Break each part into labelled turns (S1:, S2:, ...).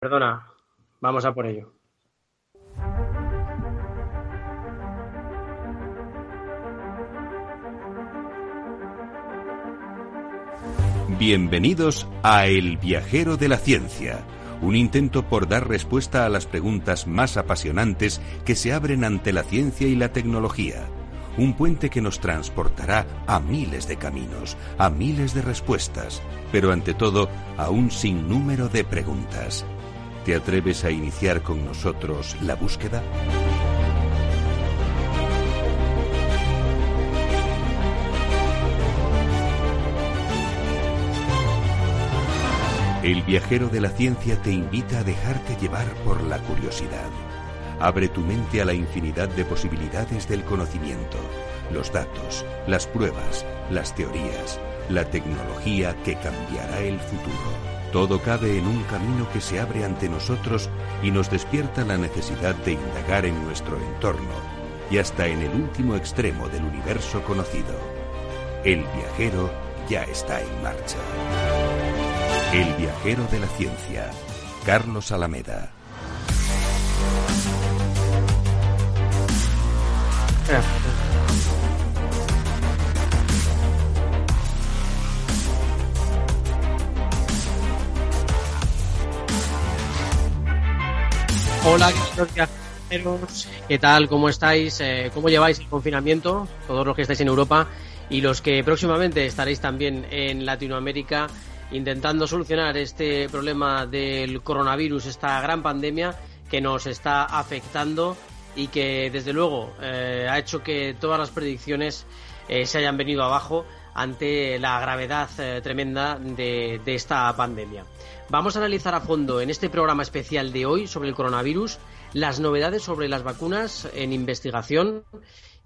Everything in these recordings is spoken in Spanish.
S1: Perdona, vamos a por ello.
S2: Bienvenidos a El viajero de la ciencia, un intento por dar respuesta a las preguntas más apasionantes que se abren ante la ciencia y la tecnología. Un puente que nos transportará a miles de caminos, a miles de respuestas, pero ante todo a un sinnúmero de preguntas. ¿Te atreves a iniciar con nosotros la búsqueda? El viajero de la ciencia te invita a dejarte llevar por la curiosidad. Abre tu mente a la infinidad de posibilidades del conocimiento, los datos, las pruebas, las teorías, la tecnología que cambiará el futuro. Todo cabe en un camino que se abre ante nosotros y nos despierta la necesidad de indagar en nuestro entorno y hasta en el último extremo del universo conocido. El viajero ya está en marcha. El viajero de la ciencia, Carlos Alameda.
S1: Hola, viajeros. ¿Qué tal? ¿Cómo estáis? Eh, ¿Cómo lleváis el confinamiento? Todos los que estáis en Europa y los que próximamente estaréis también en Latinoamérica intentando solucionar este problema del coronavirus, esta gran pandemia que nos está afectando y que desde luego eh, ha hecho que todas las predicciones eh, se hayan venido abajo ante la gravedad tremenda de esta pandemia. Vamos a analizar a fondo en este programa especial de hoy sobre el coronavirus las novedades sobre las vacunas en investigación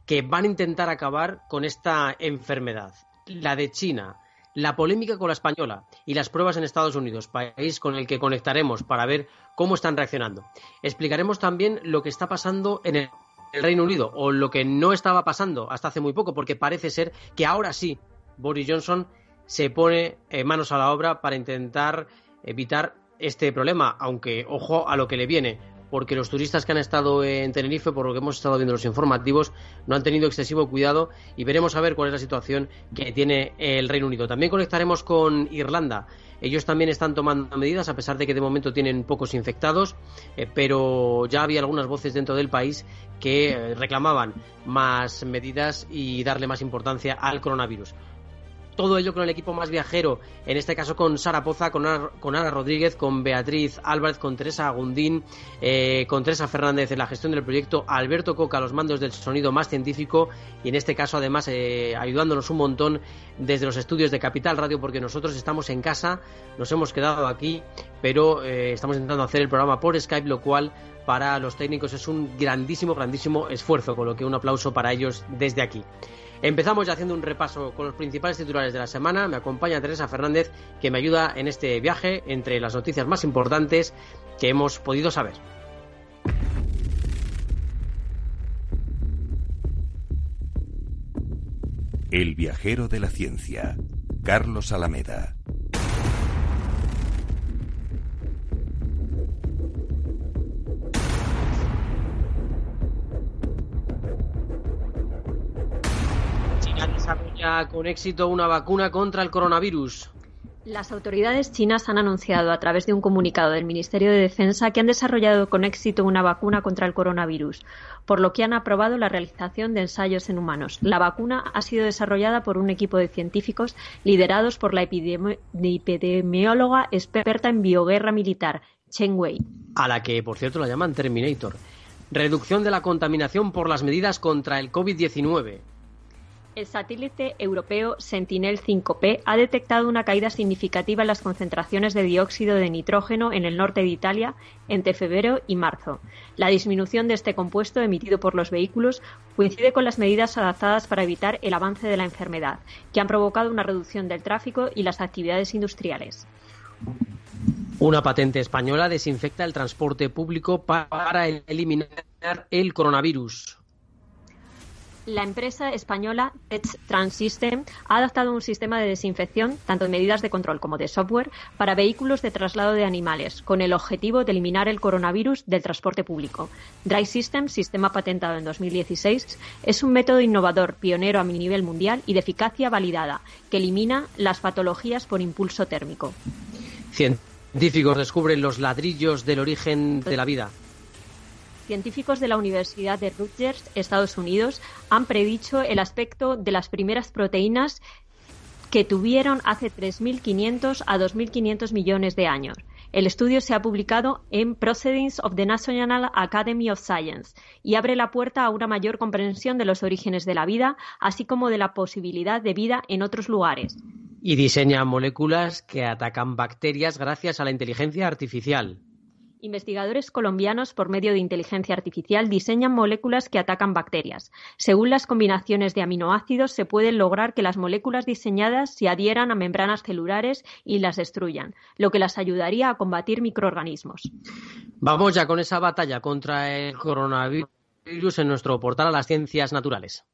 S1: que van a intentar acabar con esta enfermedad. La de China, la polémica con la española y las pruebas en Estados Unidos, país con el que conectaremos para ver cómo están reaccionando. Explicaremos también lo que está pasando en el Reino Unido o lo que no estaba pasando hasta hace muy poco, porque parece ser que ahora sí Boris Johnson se pone eh, manos a la obra para intentar evitar este problema, aunque ojo a lo que le viene, porque los turistas que han estado en Tenerife, por lo que hemos estado viendo los informativos, no han tenido excesivo cuidado y veremos a ver cuál es la situación que tiene el Reino Unido. También conectaremos con Irlanda. Ellos también están tomando medidas, a pesar de que de momento tienen pocos infectados, eh, pero ya había algunas voces dentro del país que eh, reclamaban más medidas y darle más importancia al coronavirus. Todo ello con el equipo más viajero, en este caso con Sara Poza, con Ana, Rodríguez, con Beatriz Álvarez, con Teresa Agundín, eh, con Teresa Fernández en la gestión del proyecto, Alberto Coca los mandos del sonido más científico y en este caso además eh, ayudándonos un montón desde los estudios de Capital Radio porque nosotros estamos en casa, nos hemos quedado aquí, pero eh, estamos intentando hacer el programa por Skype, lo cual para los técnicos es un grandísimo, grandísimo esfuerzo, con lo que un aplauso para ellos desde aquí. Empezamos ya haciendo un repaso con los principales titulares de la semana. Me acompaña Teresa Fernández, que me ayuda en este viaje entre las noticias más importantes que hemos podido saber.
S2: El viajero de la ciencia, Carlos Alameda.
S1: Desarrolla con éxito una vacuna contra el coronavirus.
S3: Las autoridades chinas han anunciado a través de un comunicado del Ministerio de Defensa que han desarrollado con éxito una vacuna contra el coronavirus, por lo que han aprobado la realización de ensayos en humanos. La vacuna ha sido desarrollada por un equipo de científicos liderados por la epidemióloga experta en bioguerra militar, Chen Wei.
S1: A la que, por cierto, la llaman Terminator. Reducción de la contaminación por las medidas contra el COVID-19.
S3: El satélite europeo Sentinel-5P ha detectado una caída significativa en las concentraciones de dióxido de nitrógeno en el norte de Italia entre febrero y marzo. La disminución de este compuesto emitido por los vehículos coincide con las medidas adaptadas para evitar el avance de la enfermedad, que han provocado una reducción del tráfico y las actividades industriales.
S1: Una patente española desinfecta el transporte público para eliminar el coronavirus.
S3: La empresa española Tech System ha adaptado un sistema de desinfección, tanto de medidas de control como de software, para vehículos de traslado de animales, con el objetivo de eliminar el coronavirus del transporte público. Dry System, sistema patentado en 2016, es un método innovador, pionero a nivel mundial y de eficacia validada, que elimina las patologías por impulso térmico.
S1: Científicos descubren los ladrillos del origen de la vida.
S3: Científicos de la Universidad de Rutgers, Estados Unidos, han predicho el aspecto de las primeras proteínas que tuvieron hace 3.500 a 2.500 millones de años. El estudio se ha publicado en Proceedings of the National Academy of Science y abre la puerta a una mayor comprensión de los orígenes de la vida, así como de la posibilidad de vida en otros lugares.
S1: Y diseña moléculas que atacan bacterias gracias a la inteligencia artificial.
S3: Investigadores colombianos, por medio de inteligencia artificial, diseñan moléculas que atacan bacterias. Según las combinaciones de aminoácidos, se puede lograr que las moléculas diseñadas se adhieran a membranas celulares y las destruyan, lo que las ayudaría a combatir microorganismos.
S1: Vamos ya con esa batalla contra el coronavirus en nuestro portal a las ciencias naturales.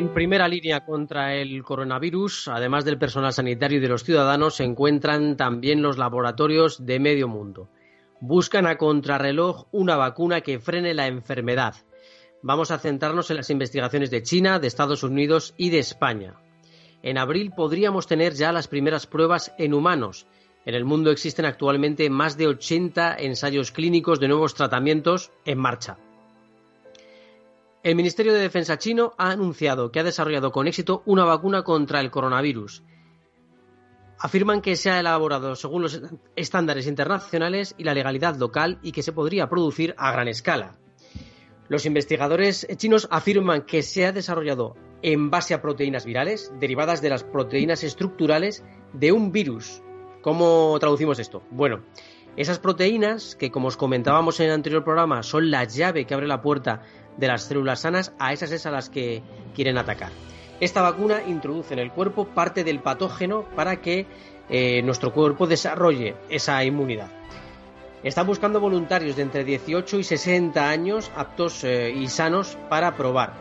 S1: En primera línea contra el coronavirus, además del personal sanitario y de los ciudadanos, se encuentran también los laboratorios de medio mundo. Buscan a contrarreloj una vacuna que frene la enfermedad. Vamos a centrarnos en las investigaciones de China, de Estados Unidos y de España. En abril podríamos tener ya las primeras pruebas en humanos. En el mundo existen actualmente más de 80 ensayos clínicos de nuevos tratamientos en marcha. El Ministerio de Defensa chino ha anunciado que ha desarrollado con éxito una vacuna contra el coronavirus. Afirman que se ha elaborado según los estándares internacionales y la legalidad local y que se podría producir a gran escala. Los investigadores chinos afirman que se ha desarrollado en base a proteínas virales derivadas de las proteínas estructurales de un virus. ¿Cómo traducimos esto? Bueno, esas proteínas, que como os comentábamos en el anterior programa, son la llave que abre la puerta de las células sanas a esas es a las que quieren atacar. Esta vacuna introduce en el cuerpo parte del patógeno para que eh, nuestro cuerpo desarrolle esa inmunidad. Están buscando voluntarios de entre 18 y 60 años aptos eh, y sanos para probar,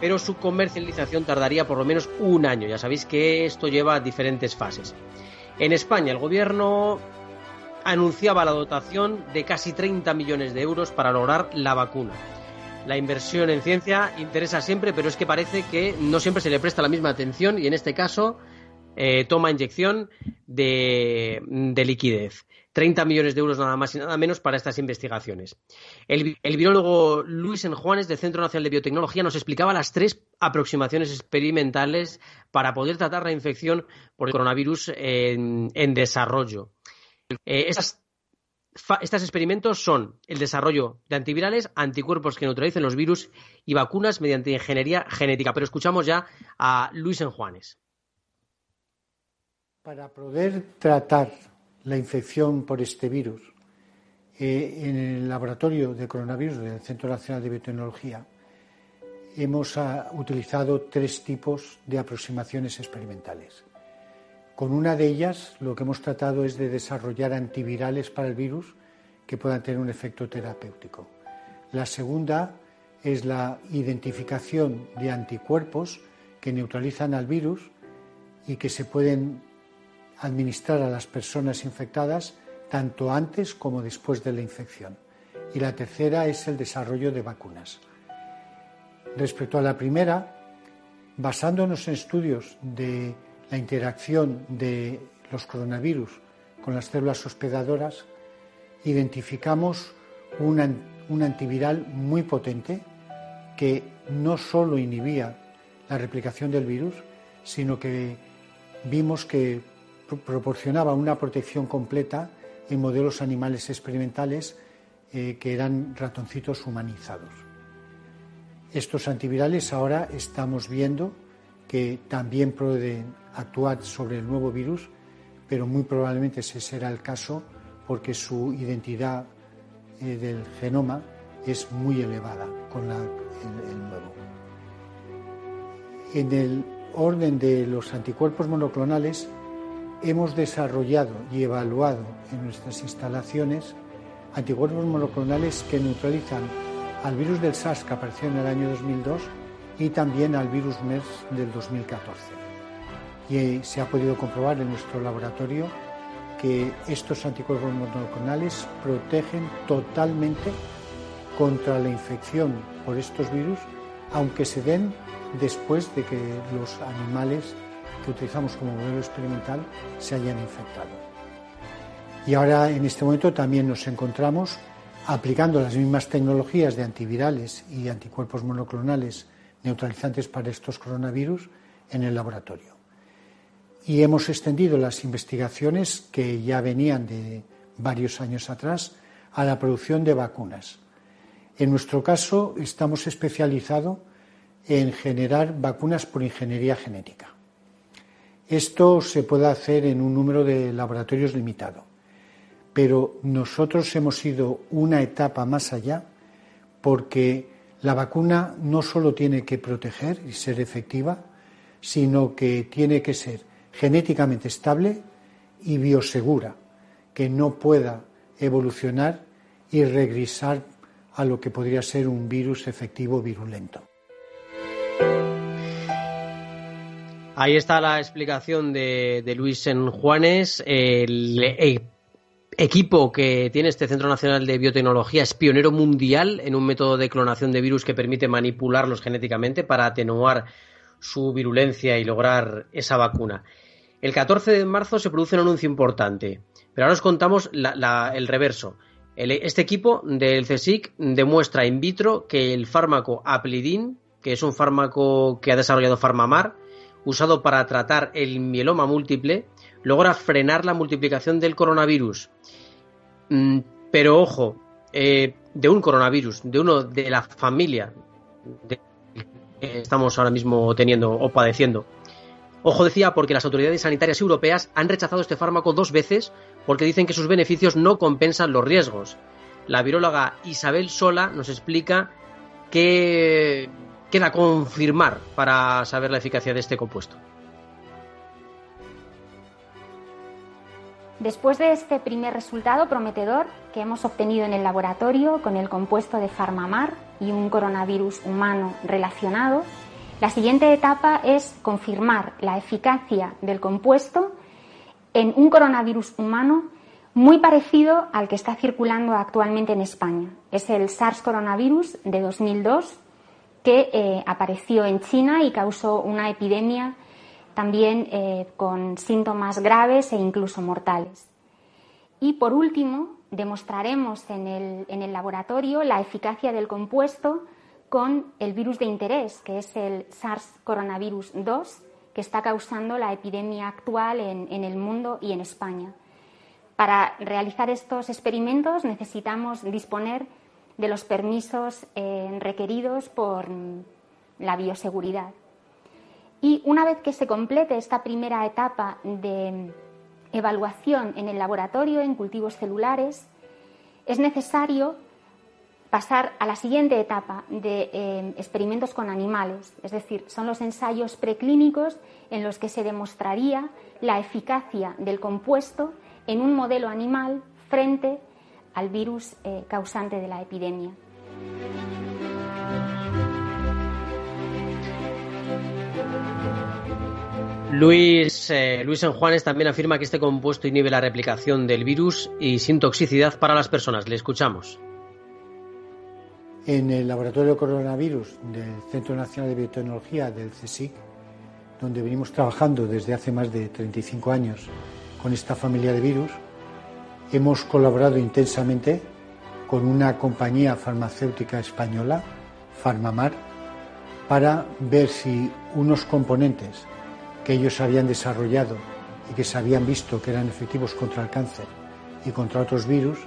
S1: pero su comercialización tardaría por lo menos un año. Ya sabéis que esto lleva diferentes fases. En España, el gobierno anunciaba la dotación de casi 30 millones de euros para lograr la vacuna la inversión en ciencia interesa siempre, pero es que parece que no siempre se le presta la misma atención y en este caso eh, toma inyección de, liquidez. 30 millones de euros nada más y nada menos para estas investigaciones. El, el virólogo Luis Enjuanes del Centro Nacional de Biotecnología nos explicaba las tres aproximaciones experimentales para poder tratar la infección por el coronavirus en, desarrollo. Eh, estos experimentos son el desarrollo de antivirales, anticuerpos que neutralicen los virus y vacunas mediante ingeniería genética. Pero escuchamos ya a Luis Enjuanes.
S4: Para poder tratar la infección por este virus eh, en el laboratorio de coronavirus del Centro Nacional de Biotecnología, hemos ah, utilizado tres tipos de aproximaciones experimentales. Con una de ellas lo que hemos tratado es de desarrollar antivirales para el virus que puedan tener un efecto terapéutico. La segunda es la identificación de anticuerpos que neutralizan al virus y que se pueden administrar a las personas infectadas tanto antes como después de la infección. Y la tercera es el desarrollo de vacunas. Respecto a la primera, basándonos en estudios de la interacción de los coronavirus con las células hospedadoras, identificamos un, antiviral muy potente que no solo inhibía la replicación del virus, sino que vimos que proporcionaba una protección completa en modelos animales experimentales eh, que eran ratoncitos humanizados. Estos antivirales ahora estamos viendo que también pueden actuar sobre el nuevo virus, pero muy probablemente ese será el caso porque su identidad eh, del genoma es muy elevada con el nuevo. En el orden de los anticuerpos monoclonales, hemos desarrollado y evaluado en nuestras instalaciones anticuerpos monoclonales que neutralizan al virus del SARS que apareció en el año 2002 y también al virus MERS del 2014. Y se ha podido comprobar en nuestro laboratorio que estos anticuerpos monoclonales protegen totalmente contra la infección por estos virus, aunque se den después de que los animales que utilizamos como modelo experimental se hayan infectado. Y ahora en este momento también nos encontramos aplicando las mismas tecnologías de antivirales y anticuerpos monoclonales neutralizantes para estos coronavirus en el laboratorio. Y hemos extendido las investigaciones que ya venían de varios años atrás a la producción de vacunas. En nuestro caso estamos especializados en generar vacunas por ingeniería genética. Esto se puede hacer en un número de laboratorios limitado, pero nosotros hemos ido una etapa más allá porque la vacuna no solo tiene que proteger y ser efectiva, sino que tiene que ser genéticamente estable y biosegura, que no pueda evolucionar y regresar a lo que podría ser un virus efectivo virulento.
S1: Ahí está la explicación de, Luis en Juanes. El, equipo que tiene este Centro Nacional de Biotecnología es pionero mundial en un método de clonación de virus que permite manipularlos genéticamente para atenuar su virulencia y lograr esa vacuna. El 14 de marzo se produce un anuncio importante, pero ahora os contamos el reverso. este equipo del CSIC demuestra in vitro que el fármaco Aplidin, que es un fármaco que ha desarrollado Farmamar, usado para tratar el mieloma múltiple, logra frenar la multiplicación del coronavirus. Mm, pero ojo, eh, de un coronavirus, de uno de la familia que estamos ahora mismo teniendo o padeciendo. Ojo decía porque las autoridades sanitarias europeas han rechazado este fármaco dos veces porque dicen que sus beneficios no compensan los riesgos. La viróloga Isabel Sola nos explica que queda confirmar para saber la eficacia de este compuesto.
S5: Después de este primer resultado prometedor que hemos obtenido en el laboratorio con el compuesto de Farmamar y un coronavirus humano relacionado, la siguiente etapa es confirmar la eficacia del compuesto en un coronavirus humano muy parecido al que está circulando actualmente en España. Es el SARS coronavirus de 2002 que eh, apareció en China y causó una epidemia también eh, con síntomas graves e incluso mortales. Y por último, demostraremos en el, laboratorio la eficacia del compuesto con el virus de interés, que es el SARS coronavirus 2, que está causando la epidemia actual en, en, el mundo y en España. Para realizar estos experimentos necesitamos disponer de los permisos eh, requeridos por la bioseguridad. Y una vez que se complete esta primera etapa de evaluación en el laboratorio en cultivos celulares, es necesario pasar a la siguiente etapa de eh, experimentos con animales, es decir, son los ensayos preclínicos en los que se demostraría la eficacia del compuesto en un modelo animal frente al virus eh, causante de la epidemia.
S1: Luis, eh, Luis en Juanes también afirma que este compuesto inhibe la replicación del virus y sin toxicidad para las personas. Le escuchamos.
S4: En el laboratorio de coronavirus del Centro Nacional de Biotecnología del CSIC, donde venimos trabajando desde hace más de 35 años con esta familia de virus, hemos colaborado intensamente con una compañía farmacéutica española, Farmamar, para ver si unos componentes que ellos habían desarrollado y que se habían visto que eran efectivos contra el cáncer y contra otros virus,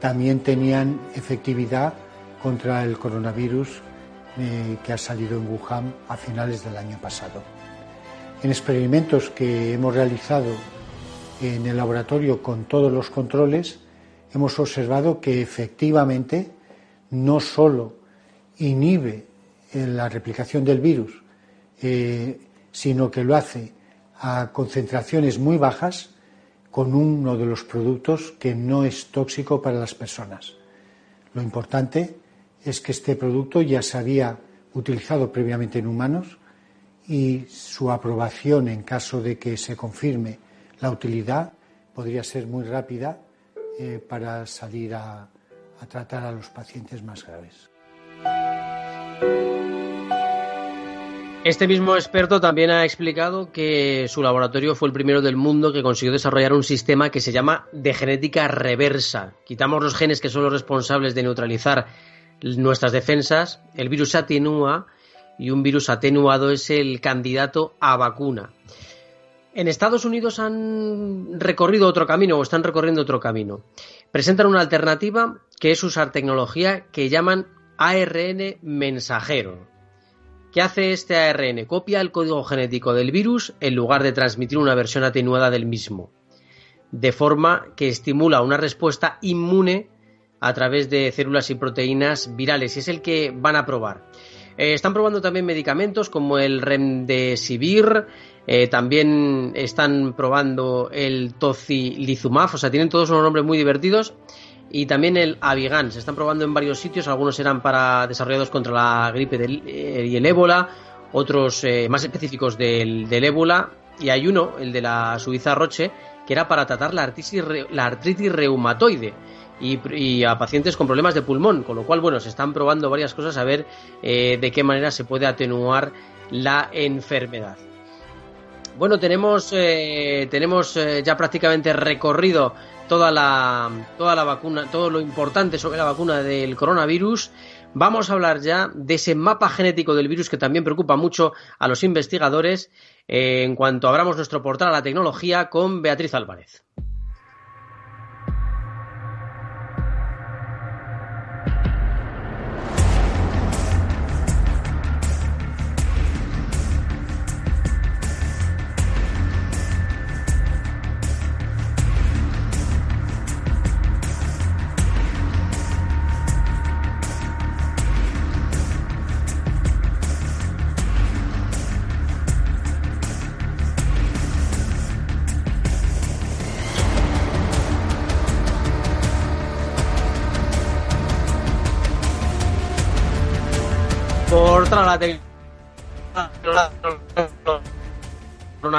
S4: también tenían efectividad contra el coronavirus eh, que ha salido en Wuhan a finales del año pasado. En experimentos que hemos realizado en el laboratorio con todos los controles, hemos observado que efectivamente no solo inhibe la replicación del virus, eh, sino que lo hace a concentraciones muy bajas con uno de los productos que no es tóxico para las personas. Lo importante es que este producto ya se había utilizado previamente en humanos y su aprobación en caso de que se confirme la utilidad podría ser muy rápida eh, para salir a tratar a los pacientes más graves.
S1: Este mismo experto también ha explicado que su laboratorio fue el primero del mundo que consiguió desarrollar un sistema que se llama de genética reversa. Quitamos los genes que son los responsables de neutralizar nuestras defensas, el virus atenúa y un virus atenuado es el candidato a vacuna. En Estados Unidos han recorrido otro camino o están recorriendo otro camino. Presentan una alternativa que es usar tecnología que llaman ARN mensajero. ¿Qué hace este ARN? Copia el código genético del virus en lugar de transmitir una versión atenuada del mismo, de forma que estimula una respuesta inmune a través de células y proteínas virales. Y es el que van a probar. Eh, están probando también medicamentos como el Remdesivir, eh, también están probando el Tocilizumab, o sea, tienen todos unos nombres muy divertidos y también el Avigan. Se están probando en varios sitios, algunos eran para desarrollados contra la gripe eh, y el ébola, otros eh, más específicos del, ébola, y hay uno, el de la Suiza Roche, que era para tratar la artritis, la artritis reumatoide. Y, a pacientes con problemas de pulmón, con lo cual, bueno, se están probando varias cosas a ver eh, de qué manera se puede atenuar la enfermedad. Bueno, tenemos, tenemos ya prácticamente recorrido toda la, toda la vacuna, todo lo importante sobre la vacuna del coronavirus, vamos a hablar ya de ese mapa genético del virus que también preocupa mucho a los investigadores eh, en cuanto abramos nuestro portal a la tecnología con Beatriz Álvarez.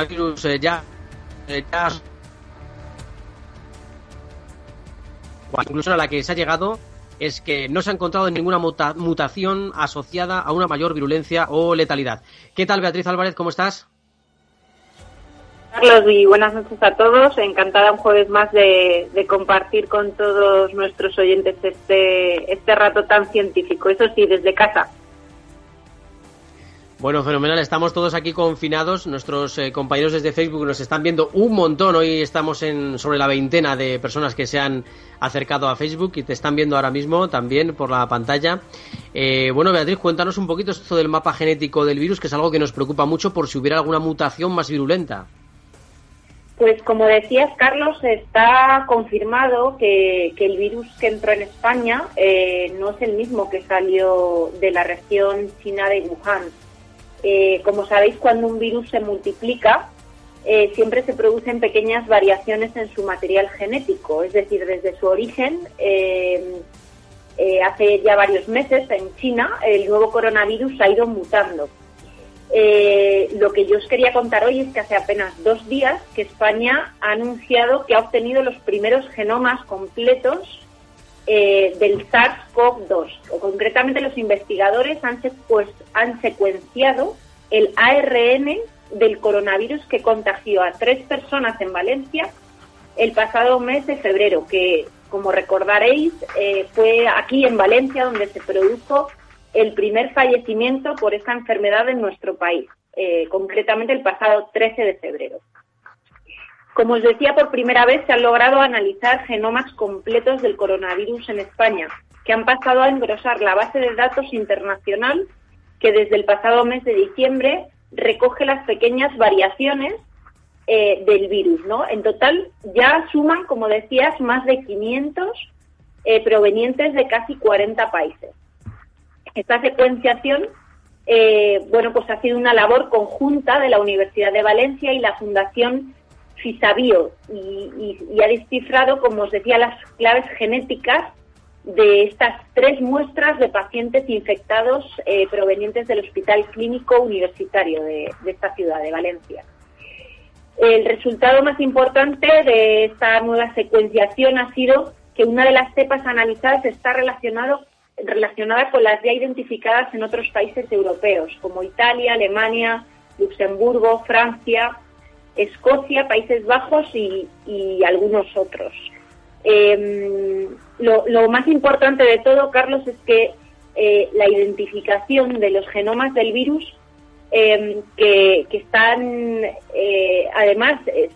S1: Coronavirus eh, ya, eh, ya a la que se ha llegado es que no se ha encontrado ninguna mutación asociada a una mayor virulencia o letalidad. ¿Qué tal, Beatriz Álvarez? ¿Cómo estás?
S6: Carlos, y buenas noches a todos. Encantada un jueves más de, de, compartir con todos nuestros oyentes este, este rato tan científico. Eso sí, desde casa.
S1: Bueno, fenomenal. Estamos todos aquí confinados. Nuestros eh, compañeros desde Facebook nos están viendo un montón. Hoy estamos en sobre la veintena de personas que se han acercado a Facebook y te están viendo ahora mismo también por la pantalla. Eh, bueno, Beatriz, cuéntanos un poquito esto del mapa genético del virus, que es algo que nos preocupa mucho por si hubiera alguna mutación más virulenta.
S6: Pues como decías, Carlos, está confirmado que, el virus que entró en España eh, no es el mismo que salió de la región china de Wuhan eh, como sabéis, cuando un virus se multiplica, eh, siempre se producen pequeñas variaciones en su material genético, es decir, desde su origen, eh, hace ya varios meses en China, el nuevo coronavirus ha ido mutando. lo que yo os quería contar hoy es que hace apenas dos días que España ha anunciado que ha obtenido los primeros genomas completos del SARS-CoV-2. O concretamente los investigadores han, han secuenciado el ARN del coronavirus que contagió a tres personas en Valencia el pasado mes de febrero, que como recordaréis eh, fue aquí en Valencia donde se produjo el primer fallecimiento por esta enfermedad en nuestro país, eh, concretamente el pasado 13 de febrero. Como os decía, por primera vez se han logrado analizar genomas completos del coronavirus en España, que han pasado a engrosar la base de datos internacional que desde el pasado mes de diciembre recoge las pequeñas variaciones eh, del virus, ¿no? En total ya suman, como decías, más de 500 eh, provenientes de casi 40 países. Esta secuenciación, eh, bueno, pues ha sido una labor conjunta de la Universidad de Valencia y la Fundación FISABIO y, y ha descifrado, como os decía, las claves genéticas de estas tres muestras de pacientes infectados provenientes del Hospital Clínico Universitario de, esta ciudad, de Valencia. El resultado más importante de esta nueva secuenciación ha sido que una de las cepas analizadas está relacionado, relacionada con las ya identificadas en otros países europeos, como Italia, Alemania, Luxemburgo, Francia, Escocia, Países Bajos y, algunos otros. Em, lo, más importante de todo, Carlos, es que eh, la identificación de los genomas del virus Em, que, están, eh, además, es,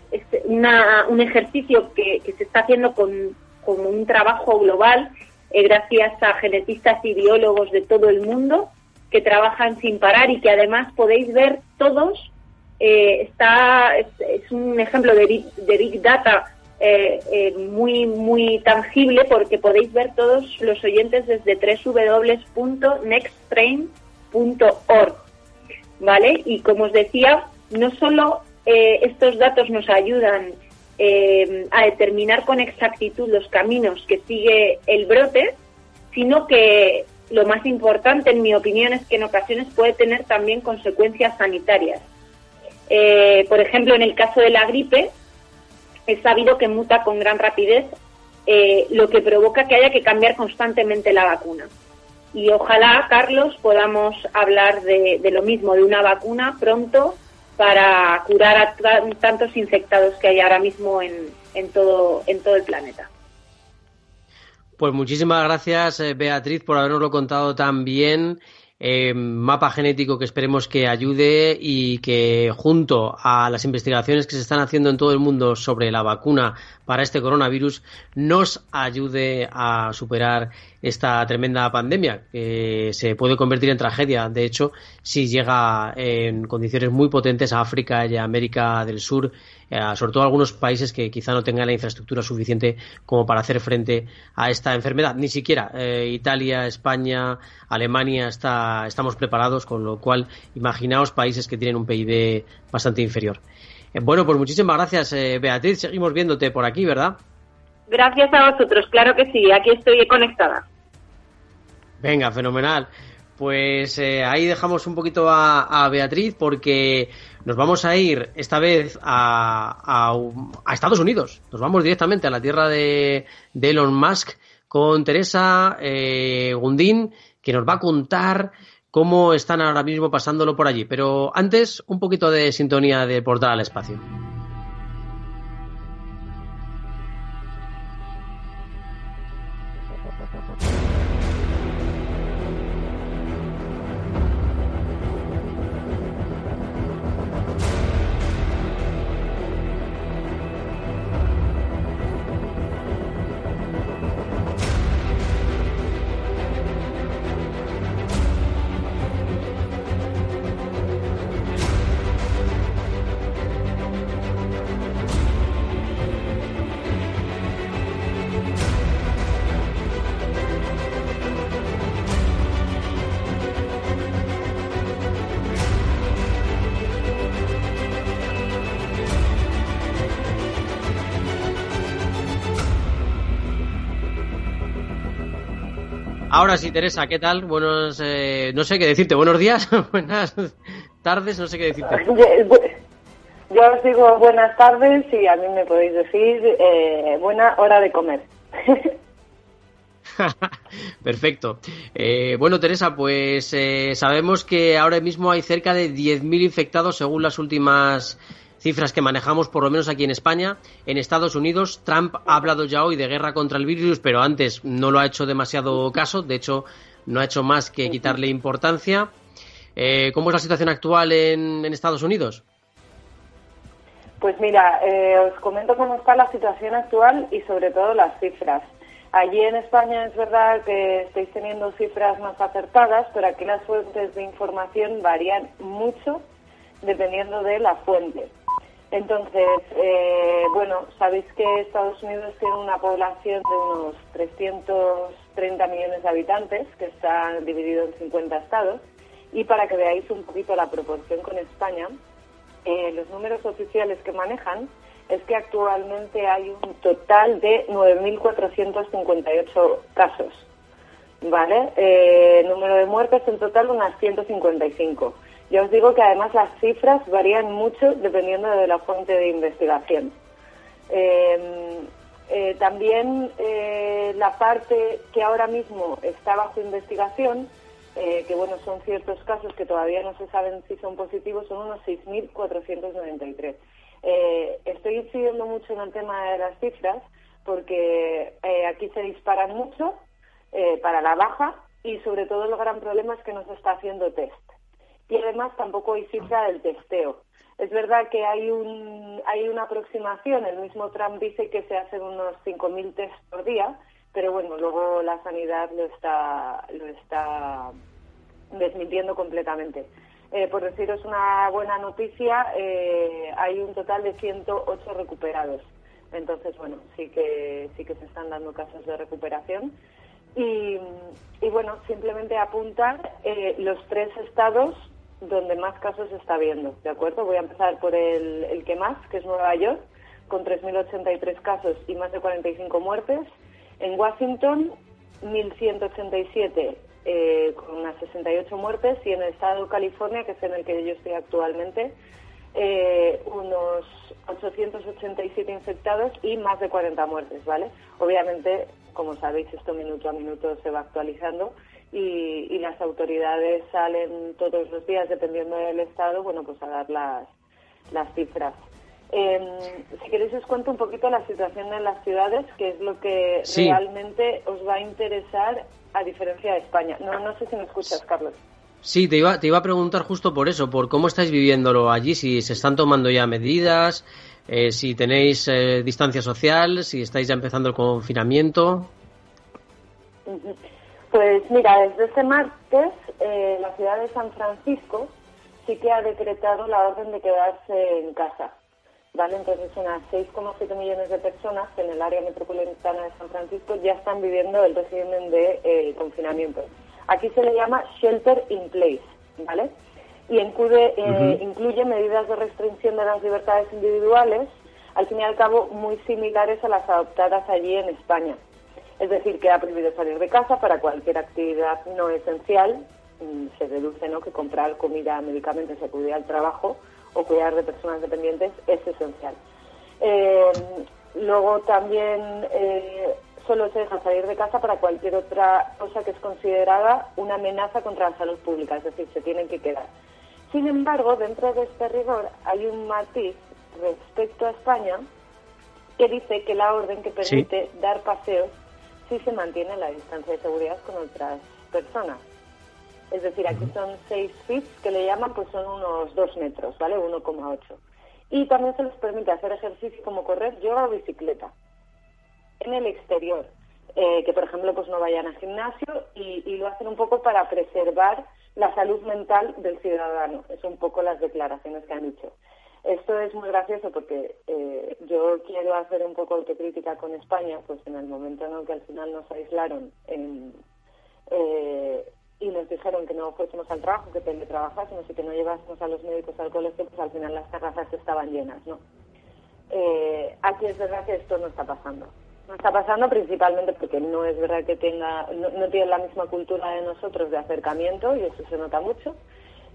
S6: un ejercicio que, se está haciendo con, un trabajo global, eh, gracias a genetistas y biólogos de todo el mundo que trabajan sin parar y que además podéis ver todos. Eh, está es, un ejemplo de big, de big data muy muy tangible porque podéis ver todos los oyentes desde www.nexttrain.org ¿vale? Y como os decía, no solo eh, estos datos nos ayudan eh, a determinar con exactitud los caminos que sigue el brote, sino que lo más importante, en mi opinión, es que en ocasiones puede tener también consecuencias sanitarias. Eh, por ejemplo, en el caso de la gripe, es sabido que muta con gran rapidez, lo que provoca que haya que cambiar constantemente la vacuna y ojalá, Carlos, podamos hablar de, lo mismo, de una vacuna pronto para curar a tantos infectados que hay ahora mismo en, en, todo, en todo el planeta.
S1: Pues muchísimas gracias, eh, Beatriz, por habernoslo contado tan bien. Eh, mapa genético que esperemos que ayude y que junto a las investigaciones que se están haciendo en todo el mundo sobre la vacuna para este coronavirus nos ayude a superar esta tremenda pandemia que se puede convertir en tragedia. De hecho, si llega en condiciones muy potentes a África y a América del Sur, eh, sobre todo a algunos países que quizá no tengan la infraestructura suficiente como para hacer frente a esta enfermedad. Ni siquiera eh, Italia, España, Alemania está, estamos preparados, con lo cual imaginaos países que tienen un PIB bastante inferior. Eh, bueno, pues muchísimas gracias, eh, Beatriz. Seguimos viéndote por aquí, ¿verdad?
S6: Gracias a vosotros, claro que sí, aquí estoy conectada.
S1: Venga, fenomenal. Pues eh, ahí dejamos un poquito a, Beatriz porque nos vamos a ir esta vez a, a, Estados Unidos. Nos vamos directamente a la tierra de, de Elon Musk con Teresa eh, Gundín que nos va a contar cómo están ahora mismo pasándolo por allí. Pero antes, un poquito de sintonía de Portal al Espacio. Ahora sí, Teresa, ¿qué tal? Buenos, eh, no sé qué decirte, buenos días, buenas tardes, no sé qué decirte.
S7: Yo os digo buenas tardes y a mí me podéis decir eh, buena hora de comer.
S1: Perfecto. Eh, bueno, Teresa, pues sabemos que ahora mismo hay cerca de 10.000 infectados según las últimas cifras que manejamos, por lo menos aquí en España. En Estados Unidos, Trump ha hablado ya hoy de guerra contra el virus, pero antes no lo ha hecho demasiado caso. De hecho, no ha hecho más que quitarle importancia. Eh, ¿Cómo es la situación actual en, Estados Unidos?
S7: Pues mira, eh, os comento cómo está la situación actual y sobre todo las cifras. Allí en España es verdad que estáis teniendo cifras más acertadas, pero aquí las fuentes de información varían mucho dependiendo de la fuente. Entonces, eh, bueno, sabéis que Estados Unidos tiene una población de unos 330 millones de habitantes, que está dividido en 50 estados, y para que veáis un poquito la proporción con España, eh, los números oficiales que manejan es que actualmente hay un total de 9.458 casos, ¿vale? Eh, número de muertes en total unas 155. Ya os digo que además las cifras varían mucho dependiendo de la fuente de investigación. Eh, eh, también la parte que ahora mismo está bajo investigación, que bueno, son ciertos casos que todavía no se saben si son positivos, son unos 6.493. Eh, estoy incidiendo mucho en el tema de las cifras porque eh, aquí se disparan mucho eh, para la baja y sobre todo el gran problema es que no se está haciendo test. Y además tampoco hay cifra del testeo. Es verdad que hay, un, hay una aproximación, el mismo Trump dice que se hacen unos 5.000 test por día, pero bueno, luego la sanidad lo está, lo está desmintiendo completamente. Eh, por deciros una buena noticia, eh, hay un total de 108 recuperados. Entonces, bueno, sí que, sí que se están dando casos de recuperación. Y, bueno, simplemente apuntar eh, los tres estados donde más casos se está viendo, ¿de acuerdo? Voy a empezar por el, el que más, que es Nueva York, con 3.083 casos y más de 45 muertes. En Washington, 1.187 eh, con unas 68 muertes y en el estado de California, que es en el que yo estoy actualmente, eh, unos 887 infectados y más de 40 muertes, ¿vale? Obviamente, como sabéis, esto minuto a minuto se va actualizando y, las autoridades salen todos los días, dependiendo del estado, bueno, pues a dar las, las cifras. Em, si queréis os cuento un poquito la situación en las ciudades, que es lo que realmente os va a interesar a diferencia de España. No, no sé si me escuchas, Carlos.
S1: Sí, te iba, te iba a preguntar justo por eso, por cómo estáis viviéndolo allí, si se están tomando ya medidas, eh, si tenéis eh, distancia social, si estáis ya empezando el confinamiento.
S7: Pues mira, desde este martes eh, la ciudad de San Francisco sí que ha decretado la orden de quedarse en casa. ¿vale? Entonces unas 6,7 millones de personas en el área metropolitana de San Francisco ya están viviendo el régimen de eh, confinamiento. Aquí se le llama shelter in place, ¿vale? Y incluye, eh, incluye medidas de restricción de las libertades individuales, al fin y al cabo muy similares a las adoptadas allí en España. Es decir, que ha prohibido salir de casa para cualquier actividad no esencial, mm, se deduce ¿no? que comprar comida, medicamentos, acudir al trabajo, o cuidar de personas dependientes es esencial. Eh, luego también eh, solo se deja salir de casa para cualquier otra cosa que es considerada una amenaza contra la salud pública, es decir, se tienen que quedar. Sin embargo, dentro de este rigor hay un matiz respecto a España que dice que la orden que permite dar paseos sí se mantiene la distancia de seguridad con otras personas. Es decir, aquí son 6 feet, que le llaman, pues son unos 2 metros, ¿vale? 1,8. Y también se les permite hacer ejercicio como correr, yoga o bicicleta en el exterior. Eh, que, por ejemplo, pues no vayan al gimnasio y, lo hacen un poco para preservar la salud mental del ciudadano. Es un poco las declaraciones que han dicho. Esto es muy gracioso porque eh, yo quiero hacer un poco autocrítica con España, pues en el momento en el que al final nos aislaron eh, y nos dijeron que no fuésemos al trabajo, que teletrabajásemos y que no llevásemos a los médicos al colegio, pues al final las terrazas estaban llenas, ¿no? Eh, aquí es verdad que esto no está pasando. No está pasando principalmente porque no es verdad que tenga, no, no tiene la misma cultura de nosotros de acercamiento y eso se nota mucho.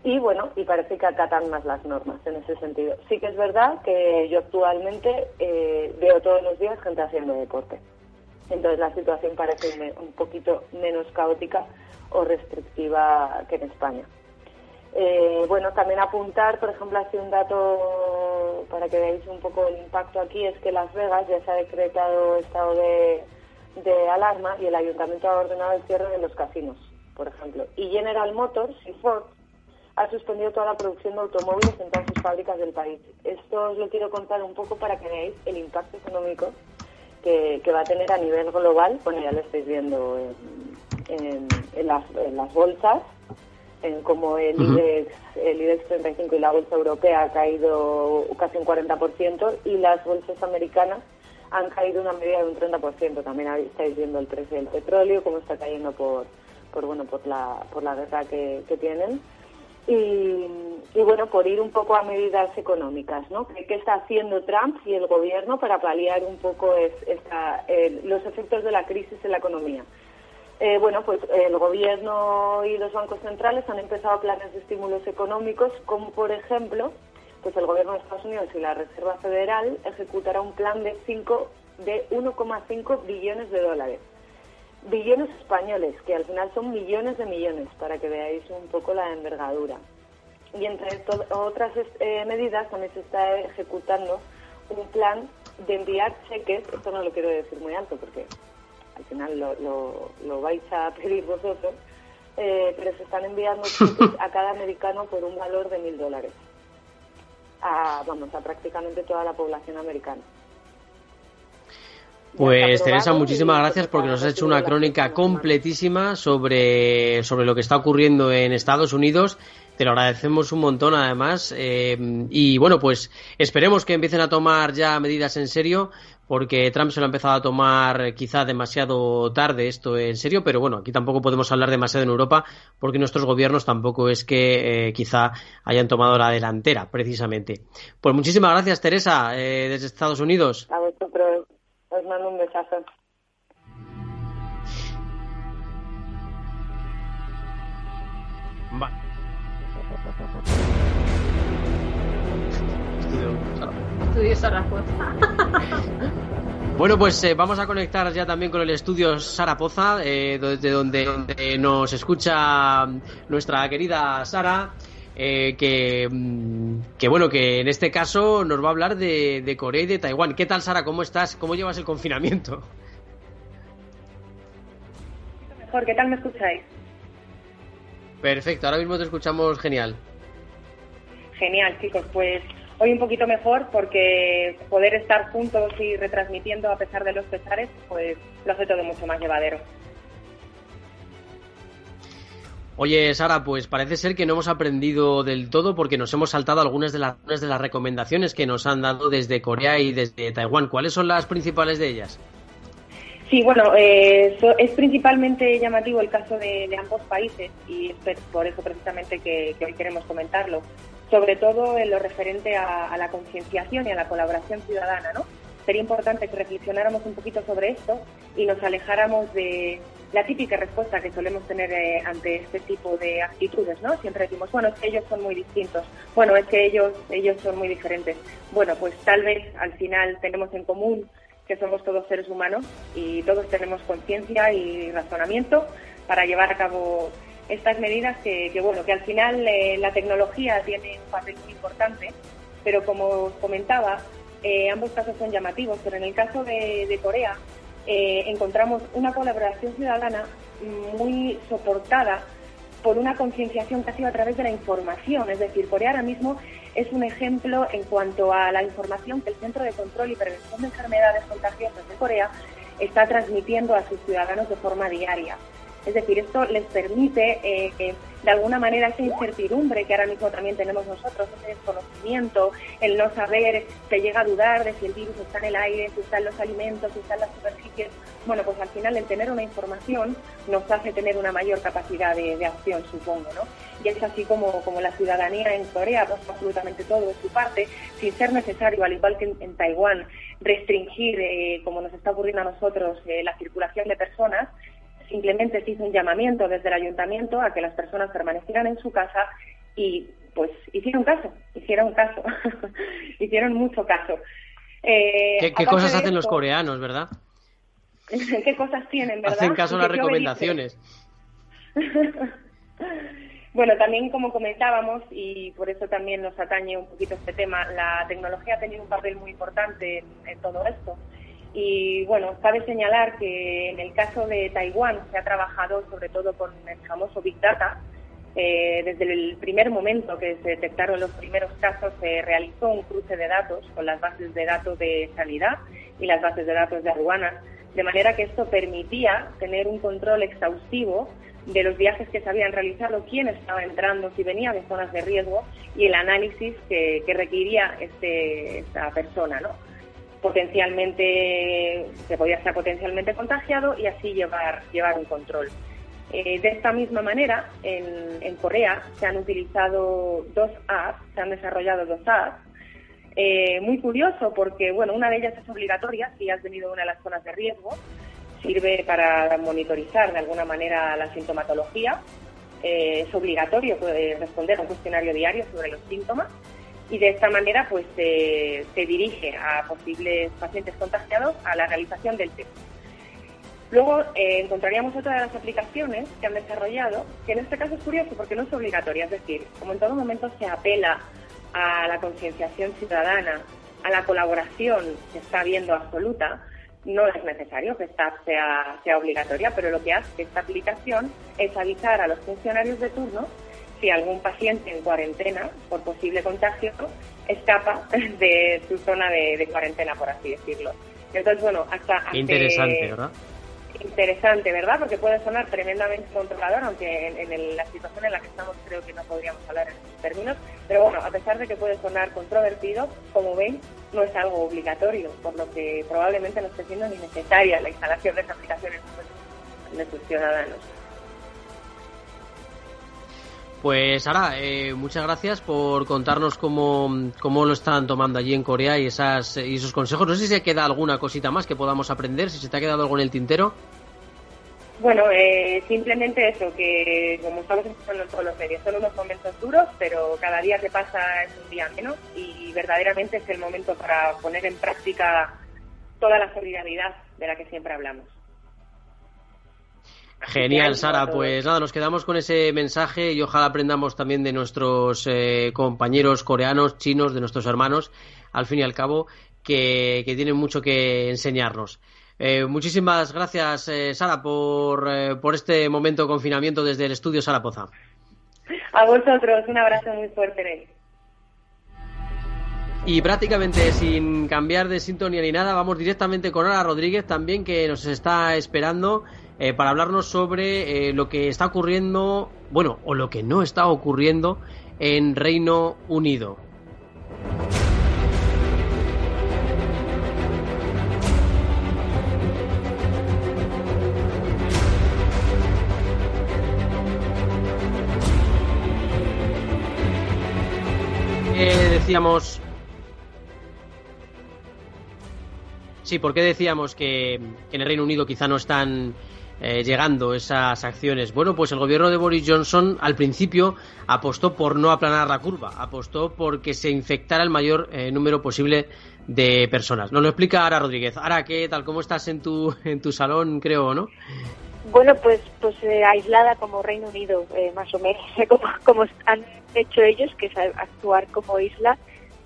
S7: Y bueno, y parece que acatan más las normas en ese sentido. Sí que es verdad que yo actualmente eh, veo todos los días gente haciendo deporte. Entonces la situación parece un poquito menos caótica o restrictiva que en España. Eh, bueno, también apuntar, por ejemplo, así un dato para que veáis un poco el impacto aquí, es que Las Vegas ya se ha decretado estado de, de alarma y el ayuntamiento ha ordenado el cierre de los casinos, por ejemplo. Y General Motors y Ford ha suspendido toda la producción de automóviles en todas sus fábricas del país. Esto os lo quiero contar un poco para que veáis el impacto económico que, va a tener a nivel global, bueno, ya lo estáis viendo en, las, en las bolsas, en como el, IBEX, el IBEX 35 y la bolsa europea ha caído casi un 40% y las bolsas americanas han caído una media de un 30%. También estáis viendo el precio del petróleo, cómo está cayendo por, por bueno, por la, por la guerra que, tienen. Y, bueno, por ir un poco a medidas económicas, ¿no? ¿Qué, está haciendo Trump y el gobierno para paliar un poco esta, los efectos de la crisis en la economía? Eh, bueno, pues el gobierno y los bancos centrales han empezado planes de estímulos económicos, como por ejemplo, pues el gobierno de Estados Unidos y la Reserva Federal ejecutará un plan de 5 de 1,5 billones de dólares. Billones españoles, que al final son millones de millones, para que veáis un poco la envergadura. Y entre otras eh, medidas también se está ejecutando un plan de enviar cheques, esto no lo quiero decir muy alto porque al final lo, lo, vais a pedir vosotros, eh, pero se están enviando a cada americano por un valor de mil dólares. A, vamos, a prácticamente toda la población americana.
S1: Pues Teresa, muchísimas gracias porque nos has hecho una crónica completísima sobre, sobre lo que está ocurriendo en Estados Unidos. Te lo agradecemos un montón además. Eh, y bueno, pues esperemos que empiecen a tomar ya medidas en serio porque Trump se lo ha empezado a tomar quizá demasiado tarde esto en serio, pero bueno, aquí tampoco podemos hablar demasiado en Europa porque nuestros gobiernos tampoco es que eh, quizá hayan tomado la delantera, precisamente. Pues muchísimas gracias, Teresa, eh, desde Estados Unidos.
S7: A vosotros, os mando un besazo.
S3: Estudio Zaragoza.
S1: Bueno, pues eh, vamos a conectar ya también con el estudio Sara Poza, eh, desde donde, nos escucha nuestra querida Sara, eh, que, mm, que, bueno, que en este caso nos va a hablar de, de, Corea y de Taiwán. ¿Qué tal, Sara? ¿Cómo estás? ¿Cómo llevas el confinamiento?
S8: Mejor, ¿qué tal me escucháis?
S1: Perfecto, ahora mismo te escuchamos genial.
S8: Genial, chicos, pues Hoy un poquito mejor porque poder estar juntos y retransmitiendo a pesar de los pesares, pues lo hace todo mucho más llevadero.
S1: Oye, Sara, pues parece ser que no hemos aprendido del todo porque nos hemos saltado algunas de las, de las recomendaciones que nos han dado desde Corea y desde Taiwán. ¿Cuáles son las principales de ellas?
S8: Sí, bueno, eh, es principalmente llamativo el caso de, ambos países y es por eso precisamente que hoy queremos comentarlo sobre todo en lo referente a, la concienciación y a la colaboración ciudadana, ¿no? Sería importante que reflexionáramos un poquito sobre esto y nos alejáramos de la típica respuesta que solemos tener eh, ante este tipo de actitudes, ¿no? Siempre decimos, bueno, es que ellos son muy distintos, bueno, es que ellos, ellos son muy diferentes. Bueno, pues tal vez al final tenemos en común que somos todos seres humanos y todos tenemos conciencia y razonamiento para llevar a cabo estas medidas que, bueno, que al final eh, la tecnología tiene un papel muy importante, pero como os comentaba, eh, ambos casos son llamativos, pero en el caso de, Corea eh, encontramos una colaboración ciudadana muy soportada por una concienciación que ha sido a través de la información. Es decir, Corea ahora mismo es un ejemplo en cuanto a la información que el Centro de Control y Prevención de Enfermedades Contagiosas de Corea está transmitiendo a sus ciudadanos de forma diaria. Es decir, esto les permite eh, que de alguna manera esa incertidumbre que ahora mismo también tenemos nosotros, ese desconocimiento, el no saber, se llega a dudar de si el virus está en el aire, si está en los alimentos, si está en las superficies. Bueno, pues al final el tener una información nos hace tener una mayor capacidad de, acción, supongo, ¿no? Y es así como, como la ciudadanía en Corea pues absolutamente todo de su parte, sin ser necesario, al igual que en, Taiwán, restringir, eh, como nos está ocurriendo a nosotros, eh, la circulación de personas, simplemente se hizo un llamamiento desde el ayuntamiento a que las personas permanecieran en su casa y pues hicieron caso, hicieron caso, hicieron mucho caso.
S1: Eh, ¿Qué, cosas hacen los coreanos, verdad?
S8: ¿Qué cosas tienen, verdad?
S1: Hacen caso a las recomendaciones.
S8: bueno, también como comentábamos, y por eso también nos atañe un poquito este tema, la tecnología ha tenido un papel muy importante en todo esto. Y bueno, cabe señalar que en el caso de Taiwán se ha trabajado sobre todo con el famoso Big Data, eh, desde el primer momento que se detectaron los primeros casos, se realizó un cruce de datos con las bases de datos de sanidad y las bases de datos de aduanas, de manera que esto permitía tener un control exhaustivo de los viajes que se habían realizado, quién estaba entrando, si venía de zonas de riesgo y el análisis que, requería este, esta persona, ¿no? Potencialmente, se podía estar potencialmente contagiado y así llevar, llevar un control. Eh, de esta misma manera, en, Corea se han utilizado dos apps, se han desarrollado dos apps. Eh, muy curioso porque, bueno, una de ellas es obligatoria si has venido a una de las zonas de riesgo, sirve para monitorizar de alguna manera la sintomatología. Eh, es obligatorio responder a un cuestionario diario sobre los síntomas y de esta manera pues se dirige a posibles pacientes contagiados a la realización del test. Luego eh, encontraríamos otra de las aplicaciones que han desarrollado, que en este caso es curioso porque no es obligatoria, es decir, como en todo momento se apela a la concienciación ciudadana, a la colaboración que está habiendo absoluta, no es necesario que esta sea, sea obligatoria, pero lo que hace esta aplicación es avisar a los funcionarios de turno si algún paciente en cuarentena por posible contagio escapa de su zona de, cuarentena, por así decirlo. Entonces, bueno, hasta...
S1: interesante, ¿verdad?
S8: interesante, ¿verdad? Porque puede sonar tremendamente controlador, aunque en, la situación en la que estamos creo que no podríamos hablar en esos términos. Pero bueno, a pesar de que puede sonar controvertido, como ven, no es algo obligatorio, por lo que probablemente no esté siendo ni necesaria la instalación de esa aplicación en sus ciudadanos.
S1: Pues Sara, eh, muchas gracias por contarnos cómo, cómo, lo están tomando allí en Corea y, esas, y esos consejos. No sé si se queda alguna cosita más que podamos aprender, si se te ha quedado algo en el tintero.
S8: Bueno, eh, simplemente eso, que como estamos escuchando en todos los medios, son unos momentos duros, pero cada día que pasa es un día menos y verdaderamente es el momento para poner en práctica toda la solidaridad de la que siempre hablamos.
S1: Genial, Sara. Pues nada, nos quedamos con ese mensaje y ojalá aprendamos también de nuestros eh, compañeros coreanos, chinos, de nuestros hermanos, al fin y al cabo, que, tienen mucho que enseñarnos. Eh, muchísimas gracias, eh, Sara, por, por este momento de confinamiento desde el estudio Sara Poza.
S8: A vosotros, un abrazo muy fuerte.
S1: Y prácticamente sin cambiar de sintonía ni nada, vamos directamente con Ana Rodríguez también, que nos está esperando eh, para hablarnos sobre eh, lo que está ocurriendo, bueno, o lo que no está ocurriendo en Reino Unido. Decíamos Sí, ¿por qué decíamos que, en el Reino Unido quizá no están eh, llegando esas acciones? Bueno, pues el gobierno de Boris Johnson al principio apostó por no aplanar la curva, apostó por que se infectara el mayor eh, número posible de personas. Nos lo explica Ara Rodríguez. Ara, ¿qué tal? ¿Cómo estás en tu, en tu salón, creo, no?
S9: Bueno, pues, pues eh, aislada como Reino Unido, más o menos, como, como han hecho ellos, que es actuar como isla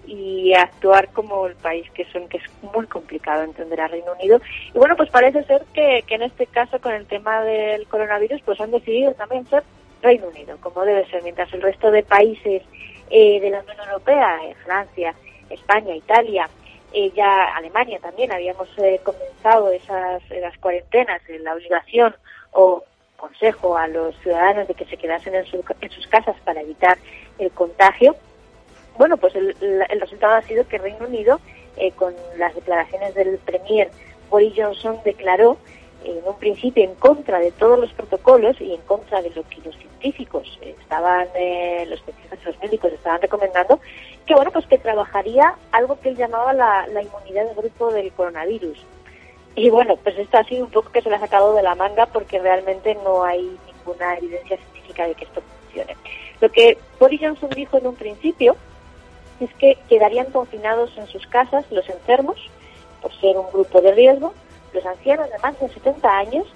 S9: y actuar como el país que son, que es muy complicado entender a Reino Unido. Y bueno, pues parece ser que, que en este caso, con el tema del coronavirus, pues han decidido también ser Reino Unido, como debe ser, mientras el resto de países eh, de la Unión Europea, eh, Francia, España, Italia, eh, ya Alemania también, habíamos comenzado esas las cuarentenas, la obligación o consejo a los ciudadanos de que se quedasen en, en sus casas para evitar el contagio bueno, pues el, resultado ha sido que Reino Unido, eh, con las declaraciones del Premier Boris Johnson, declaró en un principio en contra de todos los protocolos y en contra de lo que los científicos estaban, eh, los los médicos estaban recomendando, que bueno, pues que trabajaría algo que él llamaba la, la inmunidad de grupo del coronavirus. Y bueno, pues esto ha sido un poco que se le ha sacado de la manga porque realmente no hay ninguna evidencia científica de que esto funcione. Lo que Boris Johnson dijo en un principio es que quedarían confinados en sus casas los enfermos, por ser un grupo de riesgo, los ancianos de más de 70 años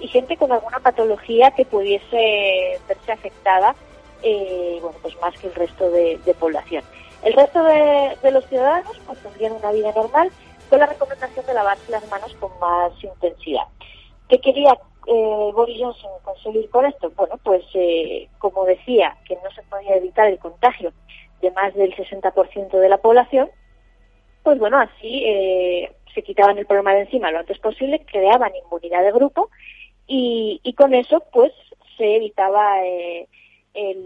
S9: y gente con alguna patología que pudiese verse afectada, eh, bueno, pues más que el resto de, población. El resto de, los ciudadanos pues, tendrían una vida normal con la recomendación de lavarse las manos con más intensidad. ¿Qué quería eh, Boris Johnson conseguir con esto? Bueno, pues eh, como decía, que no se podía evitar el contagio de más del 60% de la población, pues bueno, así eh, se quitaban el problema de encima lo antes posible, creaban inmunidad de grupo y, y con eso pues se evitaba eh,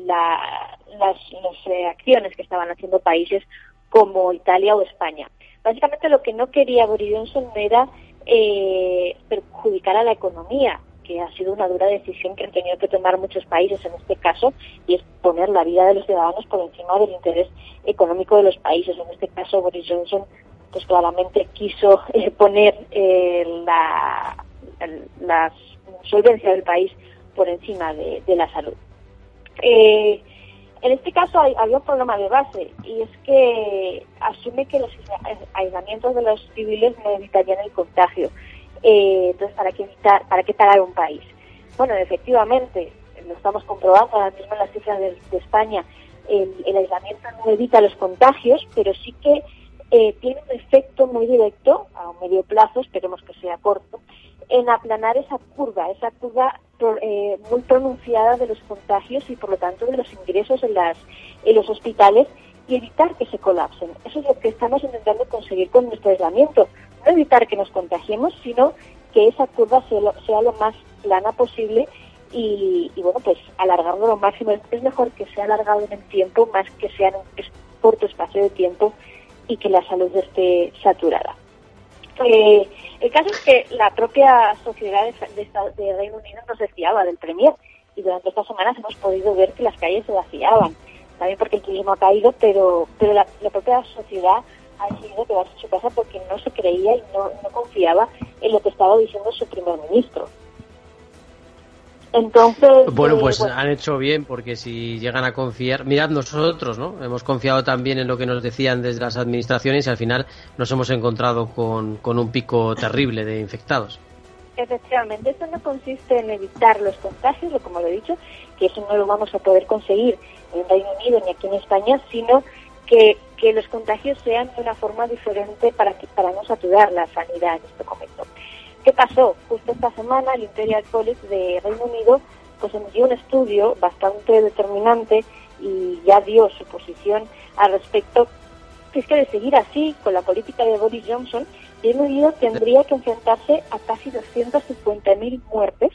S9: la, las, las acciones que estaban haciendo países como Italia o España. Básicamente lo que no quería Boris Johnson era eh, perjudicar a la economía, que ha sido una dura decisión que han tenido que tomar muchos países en este caso, y es poner la vida de los ciudadanos por encima del interés económico de los países. En este caso, Boris Johnson, pues claramente quiso eh, poner eh, la, la, solvencia del país por encima de, la salud. Eh, en este caso hay, un problema de base y es que asume que los aislamientos de los civiles no evitarían el contagio. Eh, entonces, ¿para qué, ¿para qué parar un país? Bueno, efectivamente, lo estamos comprobando ahora mismo en las cifras de, España, el, aislamiento no evita los contagios, pero sí que eh, tiene un efecto muy directo, a un medio plazo, esperemos que sea corto, en aplanar esa curva, esa curva eh, muy pronunciada de los contagios y por lo tanto de los ingresos en, las, en los hospitales y evitar que se colapsen. Eso es lo que estamos intentando conseguir con nuestro aislamiento. No evitar que nos contagiemos, sino que esa curva sea lo, sea lo más plana posible y, bueno, pues alargarlo lo máximo. Es mejor que sea alargado en el tiempo más que sea en un corto espacio de tiempo y que la salud esté saturada. Eh, el caso es que la propia sociedad de, Reino Unido no se fiaba del Premier y durante estas semanas hemos podido ver que las calles se vaciaban, también porque el turismo ha caído, pero, pero la, propia sociedad ha decidido quedarse en su casa porque no se creía y no, no confiaba en lo que estaba diciendo su primer ministro. Entonces.
S1: Bueno, eh, pues han hecho bien, porque si llegan a confiar. Mirad, nosotros, ¿no? Hemos confiado también en lo que nos decían desde las administraciones y al final nos hemos encontrado con, con un pico terrible de infectados.
S9: Efectivamente, esto no consiste en evitar los contagios, como lo he dicho, que eso no lo vamos a poder conseguir en Reino Unido ni aquí en España, sino que, que los contagios sean de una forma diferente para, que, para no saturar la sanidad en este momento. ¿Qué pasó? Justo esta semana el Imperial College de Reino Unido pues emitió un estudio bastante determinante y ya dio su posición al respecto, es que de seguir así con la política de Boris Johnson, Reino Unido tendría que enfrentarse a casi 250.000 muertes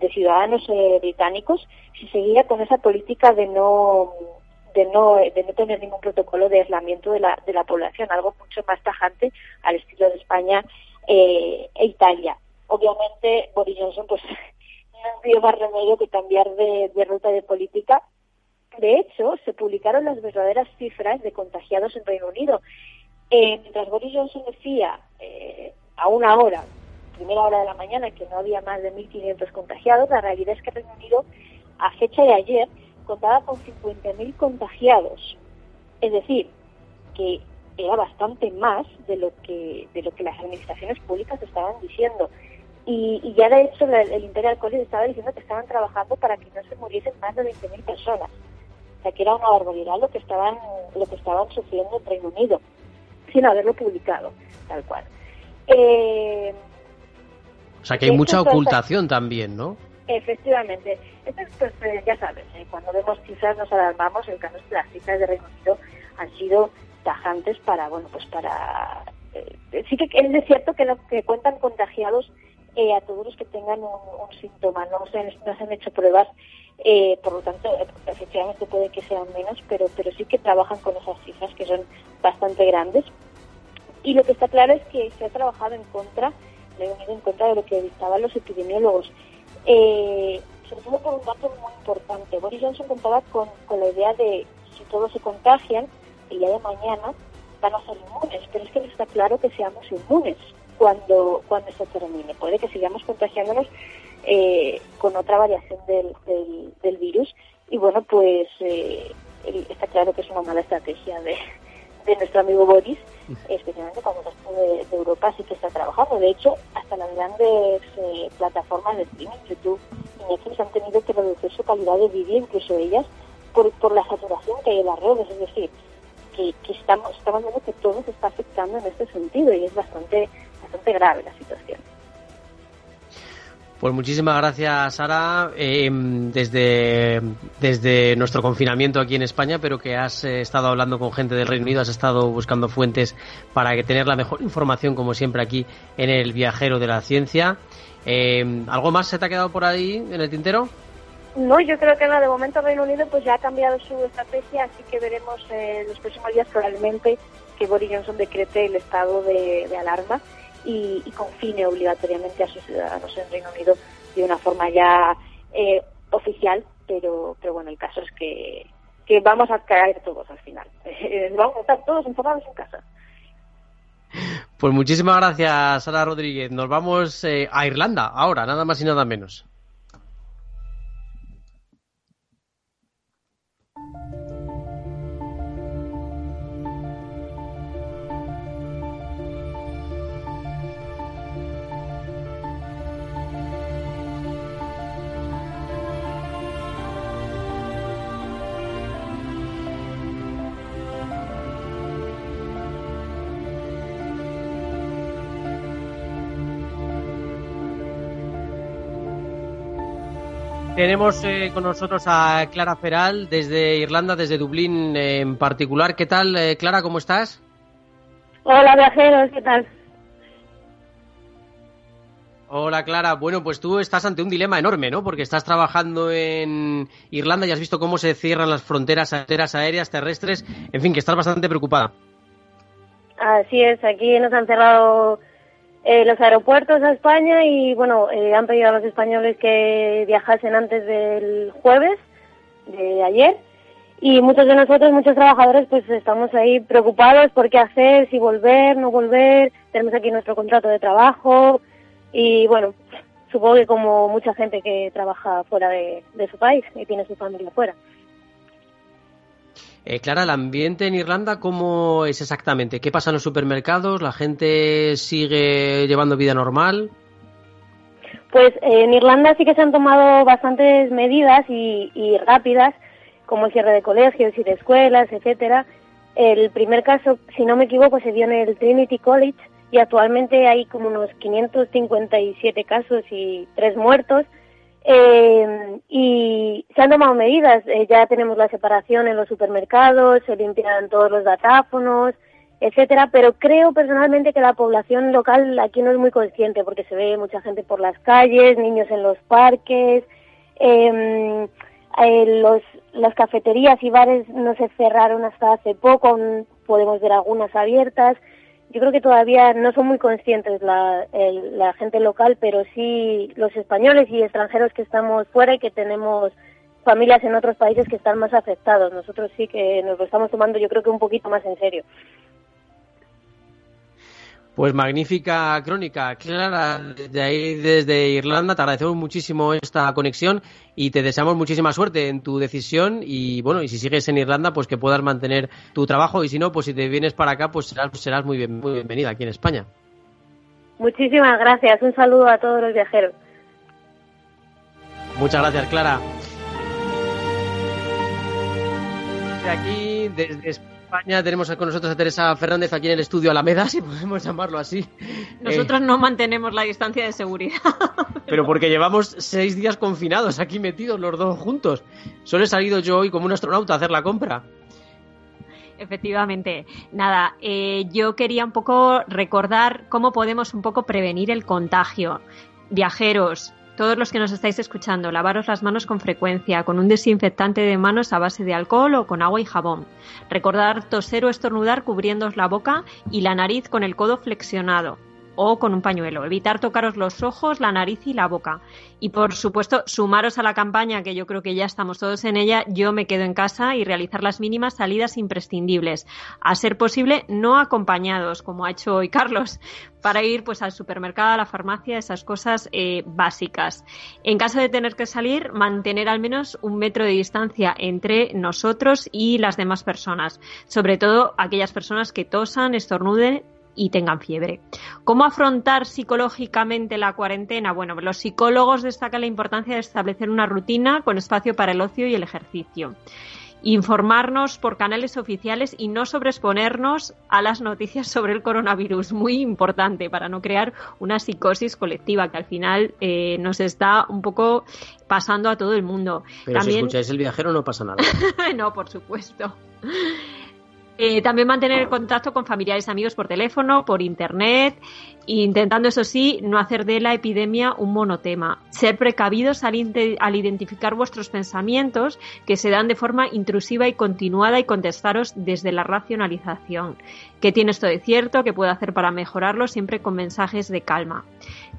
S9: de ciudadanos eh, británicos si seguía con esa política de no de no de no tener ningún protocolo de aislamiento de la de la población algo mucho más tajante al estilo de España eh, e Italia. Obviamente Boris Johnson pues no dio más remedio que cambiar de, ruta de política. De hecho, se publicaron las verdaderas cifras de contagiados en Reino Unido. Eh, mientras Boris Johnson decía eh, a una hora, primera hora de la mañana, que no había más de 1.500 contagiados, la realidad es que Reino Unido, a fecha de ayer, contaba con 50.000 contagiados. Es decir, que era bastante más de lo que de lo que las administraciones públicas estaban diciendo. Y, ya de hecho el, Imperial College estaba diciendo que estaban trabajando para que no se muriesen más de 20.000 personas. O sea que era una barbaridad lo que estaban lo que estaban sufriendo en Reino Unido sin haberlo publicado tal cual.
S1: Eh, o sea que hay mucha ocultación también no
S9: efectivamente. Pues, eh, ya sabes eh, cuando vemos cifras nos alarmamos el caso es que las cifras de Reino Unido han sido tajantes para, bueno, pues para... Eh, sí que es cierto que, no, que cuentan contagiados eh, a todos los que tengan un, síntoma, no se, no se han hecho pruebas, eh, por lo tanto, efectivamente puede que sean menos, pero, pero sí que trabajan con esas cifras que son bastante grandes. Y lo que está claro es que se ha trabajado en contra, le he en contra de lo que dictaban los epidemiólogos. Eh, sobre todo por un dato muy importante. Boris Johnson contaba con, con la idea de si todos se contagian, el día de mañana van a ser inmunes, pero es que no está claro que seamos inmunes cuando, cuando esto termine. Puede que sigamos contagiándonos eh, con otra variación del, del, virus y bueno, pues eh, está claro que es una mala estrategia de, de nuestro amigo Boris, especialmente cuando el resto de, Europa sí que está trabajando. De hecho, hasta las grandes eh, plataformas de streaming, YouTube y Netflix han tenido que reducir su calidad de vídeo, incluso ellas, por, por la saturación que hay en las redes. Es decir, que, estamos, estamos viendo que todo se está afectando en este sentido y es bastante, bastante grave la situación.
S1: Pues muchísimas gracias, Sara, eh, desde, desde nuestro confinamiento aquí en España, pero que has eh, estado hablando con gente del Reino Unido, has estado buscando fuentes para tener la mejor información, como siempre, aquí en el Viajero de la Ciencia. Eh, ¿Algo más se te ha quedado por ahí en el tintero?
S9: No, yo creo que no. De momento Reino Unido pues ya ha cambiado su estrategia, así que veremos en los próximos días probablemente que Boris Johnson decrete el estado de alarma y, confine obligatoriamente a sus ciudadanos en Reino Unido de una forma ya eh, oficial, pero, pero bueno, el caso es que, que vamos a caer todos al final. vamos a estar todos encerrados en casa.
S1: Pues muchísimas gracias, Sara Rodríguez. Nos vamos eh, a Irlanda ahora, nada más y nada menos. Tenemos eh, con nosotros a Clara Feral desde Irlanda, desde Dublín en particular. ¿Qué tal, eh, Clara? ¿Cómo estás?
S10: Hola, viajeros, ¿qué tal?
S1: Hola, Clara. Bueno, pues tú estás ante un dilema enorme, ¿no? Porque estás trabajando en Irlanda y has visto cómo se cierran las fronteras aéreas, terrestres. En fin, que estás bastante preocupada.
S10: Así es, aquí nos han cerrado eh, los aeropuertos a España y bueno, eh, han pedido a los españoles que viajasen antes del jueves de ayer y muchos de nosotros, muchos trabajadores, pues estamos ahí preocupados por qué hacer, si volver, no volver, tenemos aquí nuestro contrato de trabajo y bueno, supongo que como mucha gente que trabaja fuera de, de su país y tiene su familia fuera.
S1: Eh, Clara, ¿el ambiente en Irlanda cómo es exactamente? ¿Qué pasa en los supermercados? ¿La gente sigue llevando vida normal?
S10: Pues eh, en Irlanda sí que se han tomado bastantes medidas y, rápidas, como el cierre de colegios y de escuelas, etcétera. El primer caso, si no me equivoco, se dio en el Trinity College y actualmente hay como unos 557 casos y tres muertos. Eh, y se han tomado medidas, eh, ya tenemos la separación en los supermercados, se limpian todos los datáfonos, etcétera, pero creo personalmente que la población local aquí no es muy consciente porque se ve mucha gente por las calles, niños en los parques, em, eh, los, las cafeterías y bares no se cerraron hasta hace poco, podemos ver algunas abiertas, yo creo que todavía no son muy conscientes la, la gente local, pero sí los españoles y extranjeros que estamos fuera y que tenemos familias en otros países que están más afectados. Nosotros sí que nos lo estamos tomando yo creo que un poquito más en serio.
S1: Pues magnífica crónica, Clara, desde ahí, desde Irlanda, te agradecemos muchísimo esta conexión y te deseamos muchísima suerte en tu decisión y bueno, y si sigues en Irlanda, pues que puedas mantener tu trabajo y si no, pues si te vienes para acá, pues serás, serás muy, bien, muy bienvenida aquí en España.
S10: Muchísimas gracias, un saludo a todos los viajeros.
S1: Muchas gracias, Clara. Aquí, desde España tenemos con nosotros a Teresa Fernández aquí en el estudio Alameda, si podemos llamarlo así.
S3: Nosotros no mantenemos la distancia de seguridad.
S1: Pero porque llevamos seis días confinados aquí metidos los dos juntos. Solo he salido yo hoy como un astronauta a hacer la compra.
S3: Efectivamente. Nada, eh, yo quería un poco recordar cómo podemos un poco prevenir el contagio. Viajeros, todos los que nos estáis escuchando, lavaros las manos con frecuencia, con un desinfectante de manos a base de alcohol o con agua y jabón. Recordar toser o estornudar cubriéndoos la boca y la nariz con el codo flexionado o con un pañuelo. Evitar tocaros los ojos, la nariz y la boca. Y por supuesto, sumaros a la campaña, que yo creo que ya estamos todos en ella, yo me quedo en casa y realizar las mínimas salidas imprescindibles. A ser posible, no acompañados, como ha hecho hoy Carlos, para ir pues al supermercado, a la farmacia, esas cosas eh, básicas. En caso de tener que salir, mantener al menos un metro de distancia entre nosotros y las demás personas. Sobre todo aquellas personas que tosan, estornuden y tengan fiebre. ¿Cómo afrontar psicológicamente la cuarentena? Bueno, los psicólogos destacan la importancia de establecer una rutina con espacio para el ocio y el ejercicio. informarnos por canales oficiales y no sobreexponernos a las noticias sobre el coronavirus. Muy importante para no crear una psicosis colectiva que al final eh, nos está un poco pasando a todo el mundo.
S1: Pero si escucháis el viajero no pasa nada.
S3: no, por supuesto. Eh, también mantener contacto con familiares amigos por teléfono, por internet, intentando, eso sí, no hacer de la epidemia un monotema. Ser precavidos al, al, identificar vuestros pensamientos que se dan de forma intrusiva y continuada y contestaros desde la racionalización. ¿Qué tiene esto de cierto? ¿Qué puedo hacer para mejorarlo? Siempre con mensajes de calma.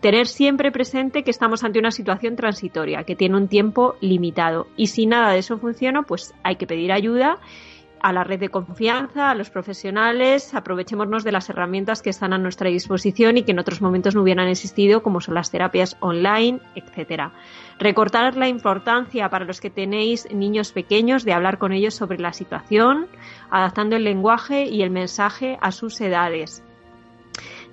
S3: Tener siempre presente que estamos ante una situación transitoria, que tiene un tiempo limitado. Y si nada de eso funciona, pues hay que pedir ayuda a la red de confianza, a los profesionales, aprovechémonos de las herramientas que están a nuestra disposición y que en otros momentos no hubieran existido, como son las terapias online, etcétera. Recortar la importancia para los que tenéis niños pequeños de hablar con ellos sobre la situación, adaptando el lenguaje y el mensaje a sus edades.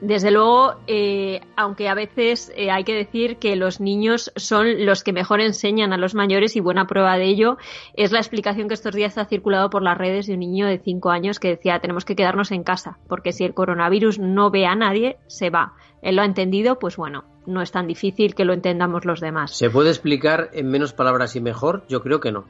S3: Desde luego, eh, aunque a veces eh, hay que decir que los niños son los que mejor enseñan a los mayores y buena prueba de ello es la explicación que estos días ha circulado por las redes de un niño de 5 años que decía tenemos que quedarnos en casa porque si el coronavirus no ve a nadie, se va. Él lo ha entendido, pues bueno, no es tan difícil que lo entendamos los demás.
S1: ¿Se puede explicar en menos palabras y mejor? Yo creo que no.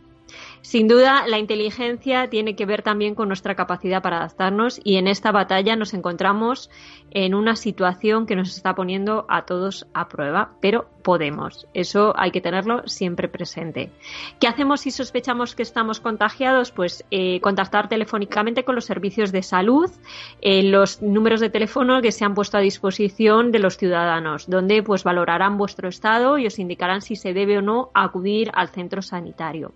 S3: Sin duda, la inteligencia tiene que ver también con nuestra capacidad para adaptarnos y en esta batalla nos encontramos en una situación que nos está poniendo a todos a prueba, pero podemos. Eso hay que tenerlo siempre presente. ¿Qué hacemos si sospechamos que estamos contagiados? Pues eh, contactar telefónicamente con los servicios de salud, eh, los números de teléfono que se han puesto a disposición de los ciudadanos, donde pues valorarán vuestro estado y os indicarán si se debe o no acudir al centro sanitario.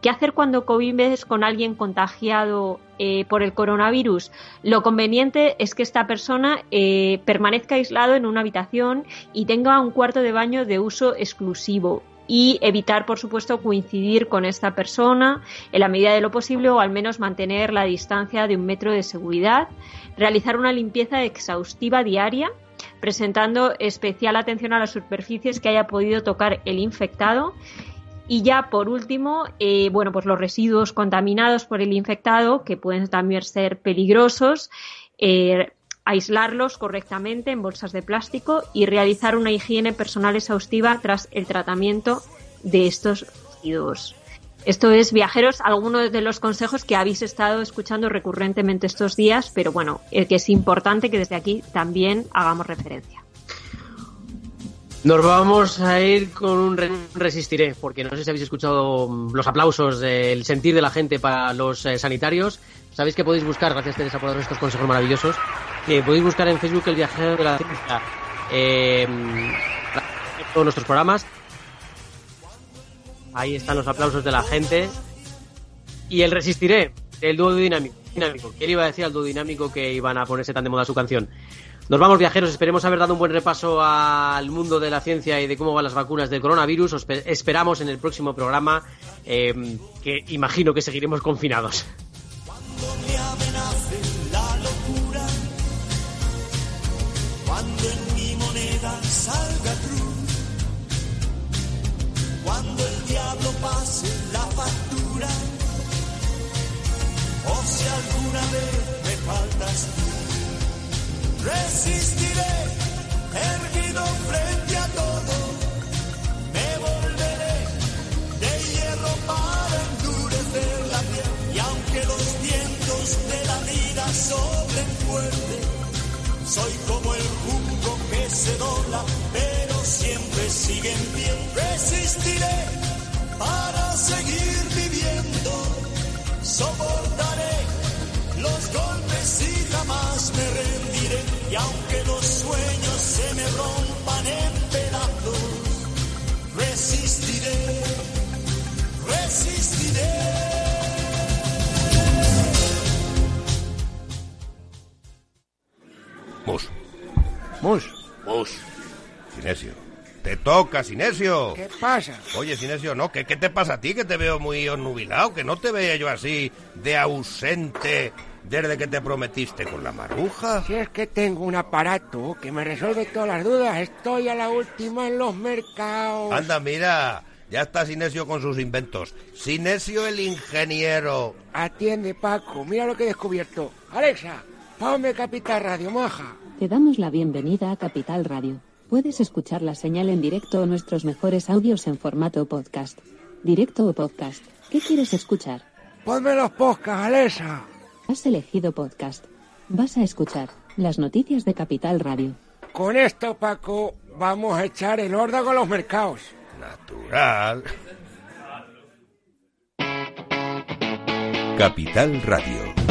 S3: ¿Qué hacer cuando convives con alguien contagiado eh, por el coronavirus? Lo conveniente es que esta persona eh, permanezca aislado en una habitación y tenga un cuarto de baño de uso exclusivo y evitar, por supuesto, coincidir con esta persona en la medida de lo posible o al menos mantener la distancia de un metro de seguridad, realizar una limpieza exhaustiva diaria presentando especial atención a las superficies que haya podido tocar el infectado y ya por último, eh, bueno, pues los residuos contaminados por el infectado, que pueden también ser peligrosos, eh, aislarlos correctamente en bolsas de plástico y realizar una higiene personal exhaustiva tras el tratamiento de estos residuos. Esto es, viajeros, algunos de los consejos que habéis estado escuchando recurrentemente estos días, pero bueno, el que es importante que desde aquí también hagamos referencia.
S1: Nos vamos a ir con un resistiré, porque no sé si habéis escuchado los aplausos del sentir de la gente para los eh, sanitarios. Sabéis que podéis buscar, gracias Teresa por estos consejos maravillosos, que podéis buscar en Facebook el viajero de la ciencia eh, todos nuestros programas. Ahí están los aplausos de la gente. Y el resistiré, el dúo dinámico. dinámico. ¿Quién iba a decir al dúo dinámico que iban a ponerse tan de moda su canción? Nos vamos viajeros, esperemos haber dado un buen repaso al mundo de la ciencia y de cómo van las vacunas del coronavirus. Os esperamos en el próximo programa, eh, que imagino que seguiremos confinados.
S11: Cuando me amenace la locura, cuando en mi moneda salga cruz, cuando el diablo pase la factura, o si alguna vez me faltas tú resistiré, erguido frente a todo,
S12: Te toca, Sinesio.
S13: ¿Qué pasa?
S12: Oye, Sinesio, ¿no? ¿Qué, ¿Qué te pasa a ti? Que te veo muy onnubilado, que no te veía yo así de ausente desde que te prometiste con la maruja.
S13: Si es que tengo un aparato que me resuelve todas las dudas. Estoy a la última en los mercados.
S12: Anda, mira. Ya está Sinesio con sus inventos. Sinesio el ingeniero.
S13: Atiende, Paco. Mira lo que he descubierto. Alexa, ponme Capital Radio, maja.
S14: Te damos la bienvenida a Capital Radio. Puedes escuchar la señal en directo o nuestros mejores audios en formato podcast. Directo o podcast. ¿Qué quieres escuchar?
S13: Ponme los podcasts, Alexa.
S14: Has elegido podcast. Vas a escuchar las noticias de Capital Radio.
S13: Con esto, Paco, vamos a echar el órdago a los mercados.
S12: Natural.
S2: Capital Radio.